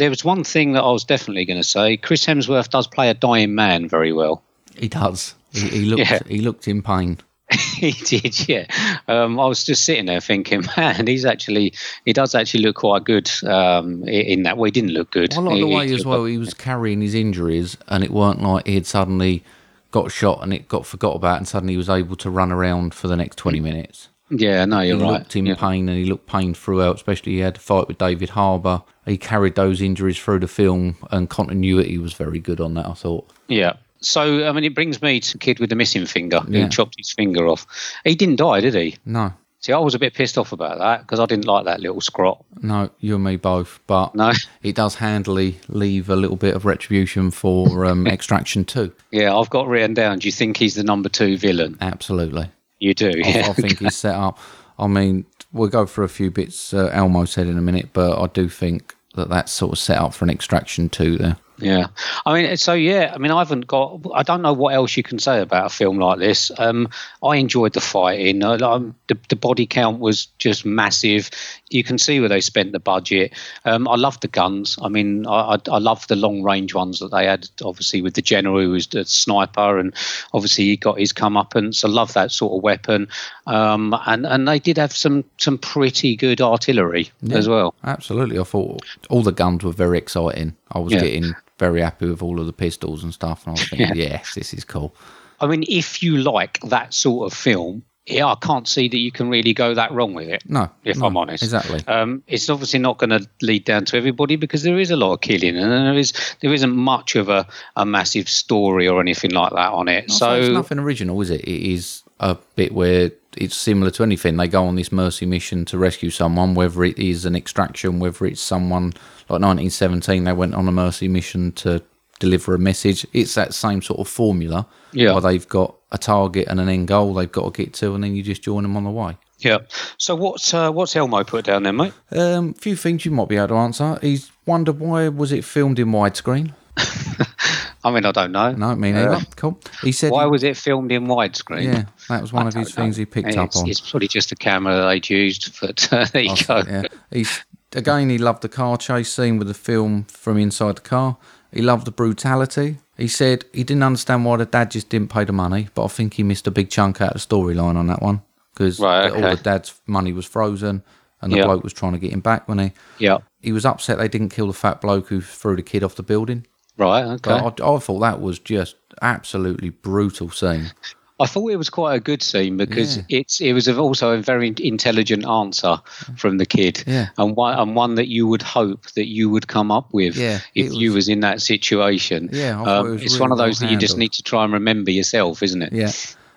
There was one thing that I was definitely going to say. Chris Hemsworth does play a dying man very well. He does. He, he looked. Yeah. He looked in pain. he did, yeah. Um, I was just sitting there thinking, man, he's actually he does actually look quite good um, in that way. He didn't look good. I like He- the he way as well he was carrying his injuries, and it weren't like he had suddenly got shot and it got forgot about, and suddenly he was able to run around for the next twenty minutes. Yeah, no, you're he right. looked in Yeah. pain and he looked pain throughout. Especially he had a fight with David Harbour. He carried those injuries through the film, and continuity was very good on that. I thought. Yeah. So, I mean, it brings me to the kid with the missing finger Yeah. who chopped his finger off. He didn't die, did he? No, See, I was a bit pissed off about that because I didn't like that little scrot. no, you and me both. But No. it does handily leave a little bit of retribution for um, Extraction Two. Yeah, I've got written down. Do you think he's the number two villain? Absolutely. You do, I, yeah. I think he's set up. I mean, we'll go for a few bits uh, Elmo said in a minute, but I do think that that's sort of set up for an extraction too there. Yeah, I mean, so yeah, I mean, I haven't got. I don't know what else you can say about a film like this. Um, I enjoyed the fighting. Uh, um, the, the body count was just massive. You can see where they spent the budget. Um, I love the guns. I mean, I, I, I love the long range ones that they had. Obviously, with the general who was the sniper, and obviously he got his comeuppance. I love that sort of weapon. Um, and and they did have some some pretty good artillery as well. Absolutely. I thought all the guns were very exciting. I was Yeah. getting very happy with all of the pistols and stuff. And I was thinking, yes, this is cool. I mean, if you like that sort of film, yeah, I can't see that you can really go that wrong with it. No, if no, I'm honest, Exactly. Um, it's obviously not going to lead down to everybody because there is a lot of killing and there is there isn't much of a, a massive story or anything like that on it. I'll say it's so nothing original, is it? It is a bit where it's similar to anything. They go on this mercy mission to rescue someone, whether it is an extraction, whether it's someone like 1917, they went on a mercy mission to deliver a message. It's that same sort of formula. Yeah. Where they've got a target and an end goal they've got to get to, and then you just join them on the way. yeah. So what's uh, what's Elmo put down there, mate? Um, few things you might be able to answer. He's wondered why was it filmed in widescreen? I mean, I don't know. No, me neither. Uh, cool. He said, Why he- was it filmed in widescreen? yeah, that was one I of his know. things he picked up it's, on. It's probably just a camera that they'd used, but uh, there you go. Yeah. He's again he loved the car chase scene with the film from inside the car. He loved the brutality. He said he didn't understand why the dad just didn't pay the money, but I think he missed a big chunk out of the storyline on that one because Right, all the dad's money was frozen and the Yeah. bloke was trying to get him back when he Yeah. he was upset they didn't kill the fat bloke who threw the kid off the building. Right. Okay. I, I thought that was just absolutely brutal scene. I thought it was quite a good scene because Yeah. it's it was also a very intelligent answer from the kid, Yeah. and one and one that you would hope that you would come up with Yeah, if it you was- was in that situation. Yeah, um, it was it's really one of well those that you just need to try and remember yourself, isn't it? Yeah.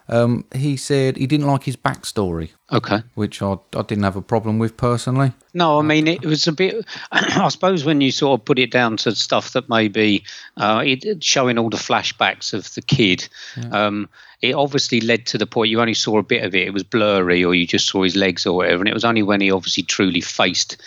Um, he said he didn't like his backstory, Okay. which I, I didn't have a problem with personally. No, I mean it was a bit. I suppose when you sort of put it down to stuff that maybe uh, it, showing all the flashbacks of the kid, um, it obviously led to the point you only saw a bit of it. It was blurry, or you just saw his legs or whatever. And it was only when he obviously truly faced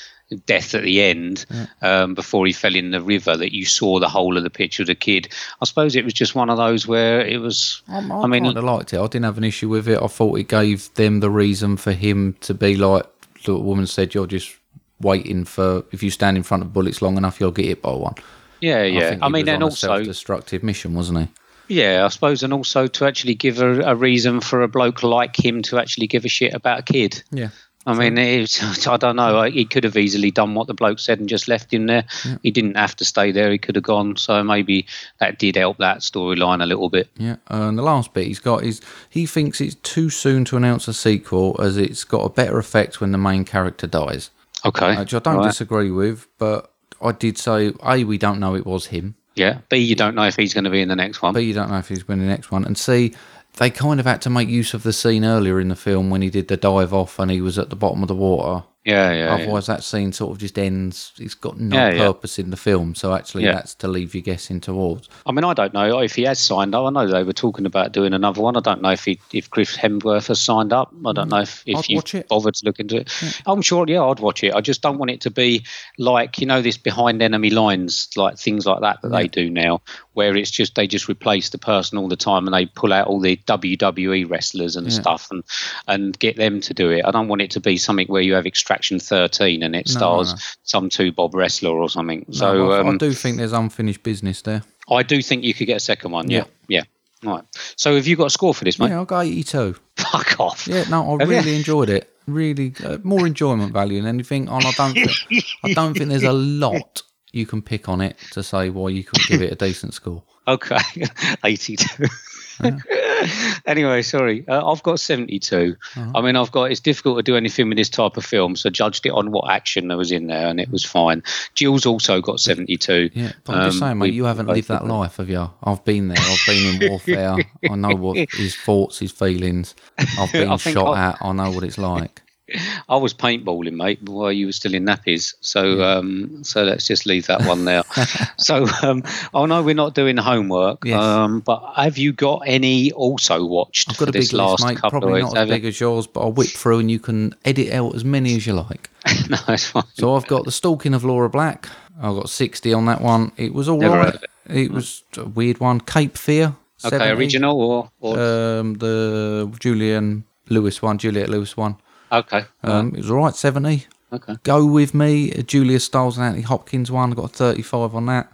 death at the end, um, before he fell in the river, that you saw the whole of the picture of the kid. I suppose it was just one of those where it was. I, I, I mean, of liked it. I didn't have an issue with it. I thought it gave them the reason for him to be like the woman said. You're just waiting for if you stand in front of bullets long enough, you'll get hit by one. yeah, I, yeah. think I, mean, and also self-destructive mission, wasn't he? Yeah, I suppose, and also to actually give a, a reason for a bloke like him to actually give a shit about a kid. Yeah. I mean, I don't know. He could have easily done what the bloke said and just left him there. He didn't have to stay there. He could have gone. So maybe that did help that storyline a little bit. Yeah, and the last bit he's got is he thinks it's too soon to announce a sequel as it's got a better effect when the main character dies. Okay. Uh, which I don't Right. disagree with, but I did say A, we don't know it was him. Yeah. B, you don't know if he's going to be in the next one. B, you don't know if he's going to be in the next one. And C, they kind of had to make use of the scene earlier in the film when he did the dive off and he was at the bottom of the water. Yeah, yeah. yeah. Otherwise, that scene sort of just ends. It's got no Yeah, yeah. purpose in the film. So actually, Yeah. that's to leave you guessing towards. I mean, I don't know if he has signed up. I know they were talking about doing another one. I don't know if he, if Chris Hemsworth has signed up. I don't know if, if you bothered to look into it. I'm sure, yeah, I'd watch it. I just don't want it to be like you know this behind enemy lines, like things like that that they do now, where it's just they just replace the person all the time and they pull out all the WWE wrestlers and stuff and and get them to do it. I don't want it to be something where you have extraction Attraction 13, and it No, stars no. some two Bob Wrestler or something. No, So I, I um, do think there's unfinished business there. I do think you could get a second one. Yeah, yeah. Right. So have you got a score for this, mate? Yeah, I'll go 82. Fuck off. Yeah, no, I Have you? really enjoyed it. Really, uh, more enjoyment value than anything. And I don't, thi- I don't think there's a lot you can pick on it to say why you couldn't give it a decent score. Okay, 82. anyway, sorry. Uh, I've got 72. Uh-huh. I mean, I've got, it's difficult to do anything with this type of film, so judged it on what action there was in there, and it was fine. Jill's also got 72. Yeah, but I'm just Um, saying, mate, you haven't lived that life, have you? I've been there. I've been in warfare. I know what his thoughts, his feelings. I've been shot I- at. I know what it's like. I was paintballing, mate, while you were still in nappies. So, um, so let's just leave that one there. so, um, I know we're not doing homework, Yes. um, but have you got any also watched I've got for a this big last list, mate. couple Probably not as big as yours, but I'll whip through and you can edit out as many as you like. no, it's fine. So I've got the Stalking of Laura Black. I've got 60 on that one. It was all Never right. of It was a weird one. Cape Fear. Okay, 70. original or, or Um, the Julian Lewis one, Juliette Lewis one. Okay, Um, it was all right, 70. okay. Go with me, Julia Stiles and Anthony Hopkins one. Got a 35 on that.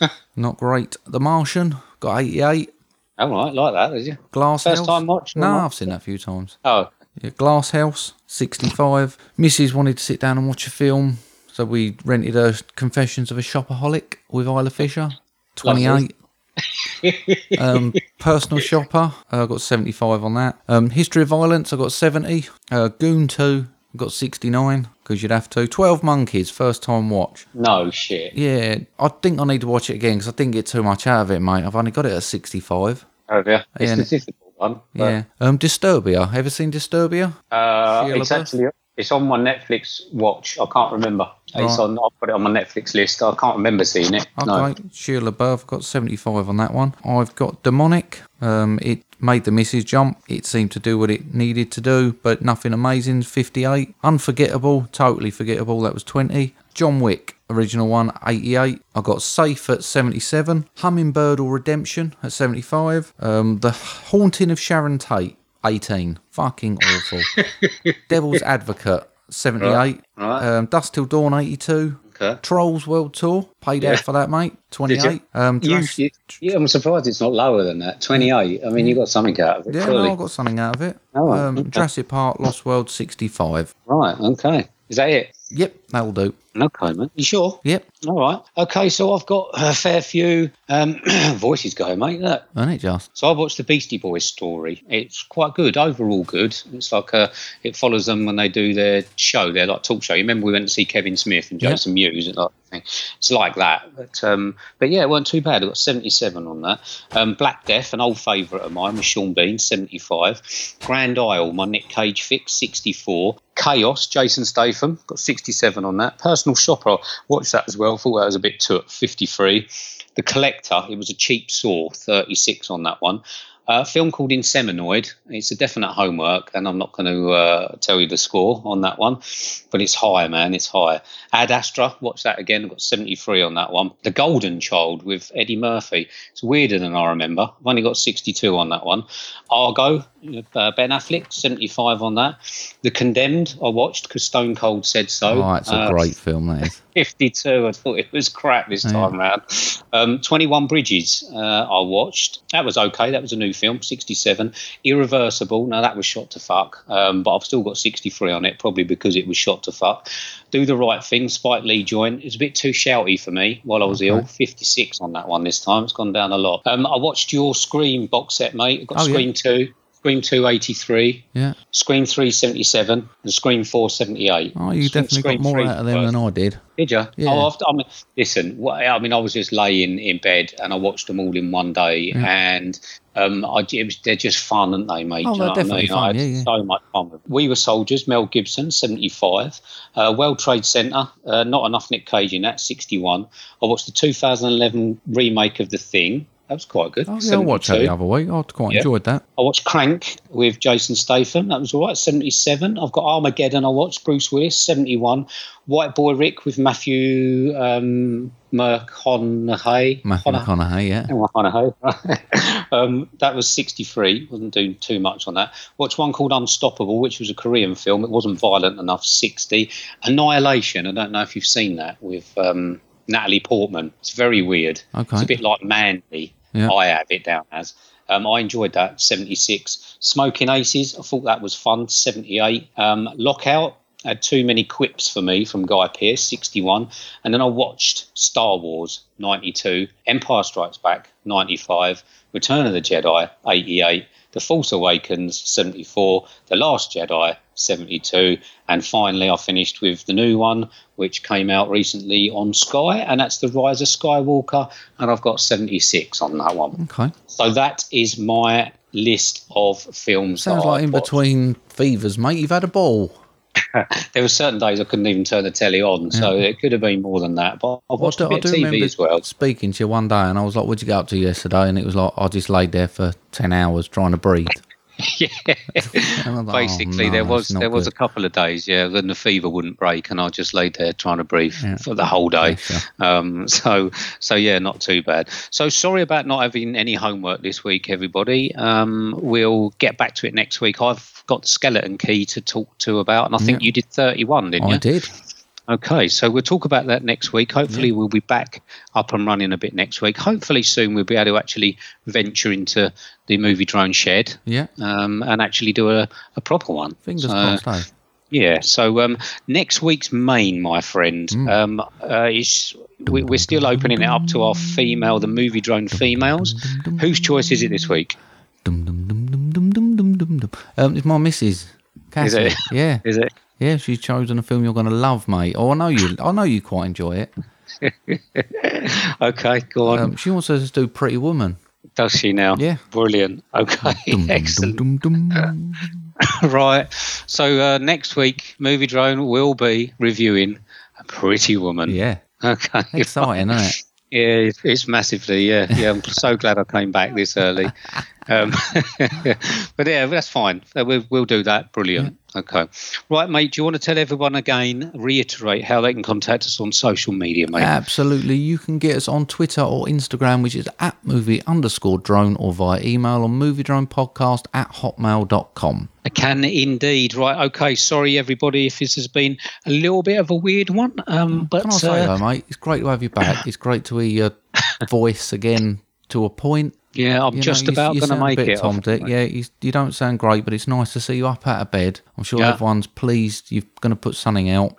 Not great. The Martian got 88. All right, like that, did you? Glass First House. time watch or No. I've seen that a few times. Oh, Yeah, Glass House, 65. Mrs. wanted to sit down and watch a film, so we rented her Confessions of a Shopaholic with Isla Fisher, 28. um, personal shopper, I got 75 on that. Um, History of Violence, I got 70. Uh, Goon 2, I got 69 because you'd have to. 12 Monkeys, first time watch. no shit. Yeah, I think I need to watch it again because I didn't get too much out of it, mate. I've only got it at 65. Oh, yeah. It's and- difficult one. but, Yeah. Um, Disturbia, ever seen Disturbia? Uh, it's actually it's on my Netflix watch. I can't remember. It's on. I put it on my Netflix list. I can't remember seeing it. Okay, No. Shia LaBeouf got 75 on that one. I've got Demonic. Um, it made the misses jump. It seemed to do what it needed to do, but nothing amazing. 58. Unforgettable, totally forgettable. That was 20. John Wick, original one, 88. I got Safe at 77. Hummingbird or Redemption at 75. Um, the Haunting of Sharon Tate, 18. Fucking awful. Devil's Advocate, 78. Right. Um, Dusk Till Dawn, 82. Okay. Trolls World Tour. Paid Yeah. out for that, mate. 28. Did you? Um, You, you, yeah, I'm surprised it's not lower than that. 28. I mean, you got something out of it. yeah, surely. no, I got something out of it. Oh, um, okay. Jurassic Park, Lost World, 65. Right. Okay. Is that it? Yep, that'll do. Okay, man. You sure? Yep, All right. Okay. So I've got a fair few um, voices going, mate. Look. and it just. So I watched the Beastie Boys story. It's quite good, overall good. It's like uh it follows them when they do their show, their like talk show. You remember we went to see Kevin Smith and Yeah. Jason Mewes and like thing. It's like that. But um, but yeah, it wasn't too bad. I got seventy seven on that. Um, Black Death, an old favourite of mine, was Sean Bean, seventy five. Grand Isle, my Nick Cage fix, sixty four. Chaos, Jason Statham, got 67 on that. Personal Shopper, watched that as well. Thought that was a bit too 53. The Collector, it was a cheap saw, 36 on that one. A film called Inseminoid. It's a definite homework, and I'm not going to uh, tell you the score on that one, but it's high, man. It's high. Ad Astra, watch that again. I've got 73 on that one. The Golden Child with Eddie Murphy. It's weirder than I remember. I've only got 62 on that one. Argo, uh, Ben Affleck, 75 on that. The Condemned, I watched because Stone Cold said so. Oh, it's a Uh, great film, that is. 52. I thought it was crap this time round. Um, 21 Bridges, uh, I watched. That was okay. That was a new film, 67. Irreversible. Now, that was shot to fuck, um, but I've still got 63 on it, probably because it was shot to fuck. Do the Right Thing, Spike Lee joint. It's a bit too shouty for me while I was ill. 56 on that one this time. It's gone down a lot. Um, I watched your Scream box set, mate. I've got Oh, yeah. 2. Scream 2, 83. Yeah. Scream 3, 77. And Scream 4, 78. Oh, you Scream- definitely Scream got more 3 out of them than I did. Did you? Yeah. Oh, I mean, listen. I mean, I was just laying in bed and I watched them all in one day, and um, I, it was, they're just fun, aren't they, mate? Oh, you they're know what I definitely mean? fun, I had yeah, yeah. so much fun with. We were soldiers. Mel Gibson, seventy-five. Uh, World Trade Center. Uh, not enough Nick Cage in that, sixty-one. I watched the 2011 remake of The Thing. That was quite good. Oh, yeah, I watched that the other week. I quite Yeah. enjoyed that. I watched Crank with Jason Statham. That was all right. 77. I've got Armageddon. I watched Bruce Willis. 71. White Boy Rick with Matthew um, McConaughey. Matthew McConaughey, yeah. McConaughey. um, that was 63. Wasn't doing too much on that. Watched one called Unstoppable, which was a Korean film. It wasn't violent enough. 60. Annihilation. I don't know if you've seen that with um, Natalie Portman. It's very weird. Okay. It's a bit like Mandy. Yeah. I have it down as. Um, I enjoyed that. 76. Smoking Aces. I thought that was fun. 78. Um, Lockout had too many quips for me from Guy Pearce. 61. And then I watched Star Wars. 92. Empire Strikes Back. 95. Return of the Jedi. 88. The Force Awakens. 74. The Last Jedi. 72. And finally, I finished with the new one, which came out recently on Sky, and that's The Rise of Skywalker. And I've got 76 on that one. Okay. So that is my list of films. Sounds like I've in watched. between fevers, mate. You've had a ball. There were certain days I couldn't even turn the telly on, so it could have been more than that. But I watched I a do, I bit do TV remember as well. speaking to you one day, and I was like, "What'd you get up to yesterday?" And it was like, "I just laid there for ten hours trying to breathe." yeah. Like, Basically, "Oh, there no, was it's not there was a couple of days, yeah, when the fever wouldn't break, and I just laid there trying to breathe Yeah. for the whole day. Um, so so yeah, not too bad. So sorry about not having any homework this week, everybody. Um, we'll get back to it next week. I've got the skeleton key to talk to about, and I think Yeah. you did thirty one, didn't I you? I did. Okay, so we'll talk about that next week. Hopefully, yeah. we'll be back up and running a bit next week. Hopefully, soon we'll be able to actually venture into the movie drone shed. Yeah. Um, and actually do a, a proper one. Fingers so, crossed. Eh? Yeah. So um, next week's main, my friend, mm. um, uh, is we, are still opening it up to our female, the movie drone females. Whose choice is it this week? Um, it's my missus. Cassie. Is it? Yeah. Is it? Yeah, she's chosen a film you're going to love, mate. Oh, I know you. I know you quite enjoy it. Okay, go on. Um, she wants us to do Pretty Woman. Does she now? Yeah. Brilliant. Okay. Dum, Excellent. dum, dum, right. So uh, next week, Movie Drone will be reviewing a Pretty Woman. Yeah. Okay. Exciting, isn't it? Yeah, it's- it's massively. Yeah, yeah. I'm so glad I came back this early. Um, but yeah, that's fine. Uh, We'll, we'll do that. Brilliant. Okay. Right, mate. Do you want to tell everyone again, reiterate how they can contact us on social media, mate? Absolutely. You can get us on Twitter or Instagram, which is at movie underscore drone, or via email on movie drone podcast at hotmail.com. I can indeed. Right. Okay. Sorry, everybody, if this has been a little bit of a weird one. Um, but Can I say, uh, though, mate, it's great to have you back. It's great to hear your voice again to a point. Yeah, I'm You know, just you- about going to sound a make bit it. Tom Dick. Yeah, you, you don't sound great, but it's nice to see you up out of bed. I'm sure Yeah. everyone's pleased you're going to put something out.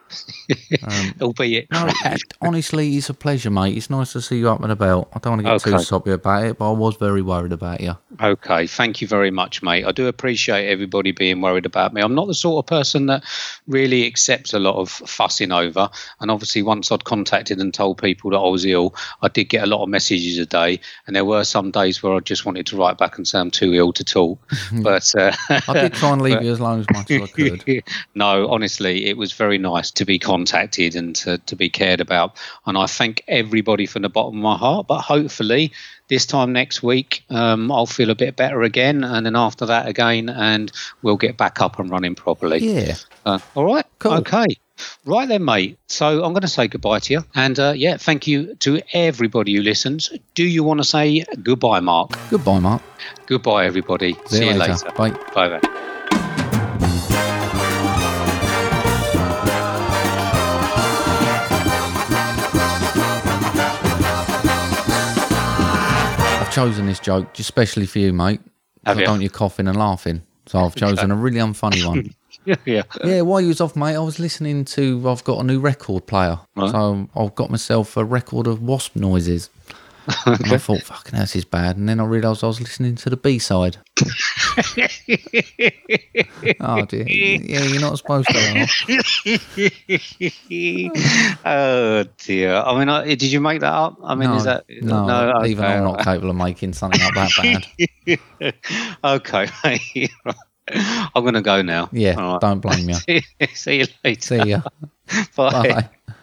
Albeit. No, it- honestly, it's a pleasure, mate. It's nice to see you up and about. I don't want to get too soppy about it, but I was very worried about you. Okay, thank you very much, mate. I do appreciate everybody being worried about me. I'm not the sort of person that really accepts a lot of fussing over. And obviously, once I'd contacted and told people that I was ill, I did get a lot of messages a day. And there were some days where I just wanted to write back and say I'm too ill to talk. but uh, I did try and leave you as long as much I could. no, honestly, it was very nice to be contacted and to, to be cared about. And I thank everybody from the bottom of my heart. But hopefully, this time next week, um, I'll feel a bit better again. And then after that, again, and we'll get back up and running properly. Yeah. Uh, all right. Cool. Okay. Right then, mate. So I'm going to say goodbye to you. And uh, yeah, thank you to everybody who listens. Do you want to say goodbye, Mark? Goodbye, Mark. Goodbye, everybody. See, you later. Bye. Bye bye. Chosen this joke just especially for you, mate. Have I you? don't you coughing and laughing. So I've chosen a really unfunny one. Yeah, yeah. Yeah, while you was off, mate, I was listening to. I've got a new record player, Right. so I've got myself a record of wasp noises. And I thought, fucking, this is bad. And then I realised I was listening to the B side. oh dear, yeah, you're not supposed to. oh dear. I mean, I, did you make that up? I mean, no, is that no? even okay, I'm not capable of making something up that bad. okay. I'm going to go now. Yeah, right. don't blame you. See you later. See ya. Bye. Bye.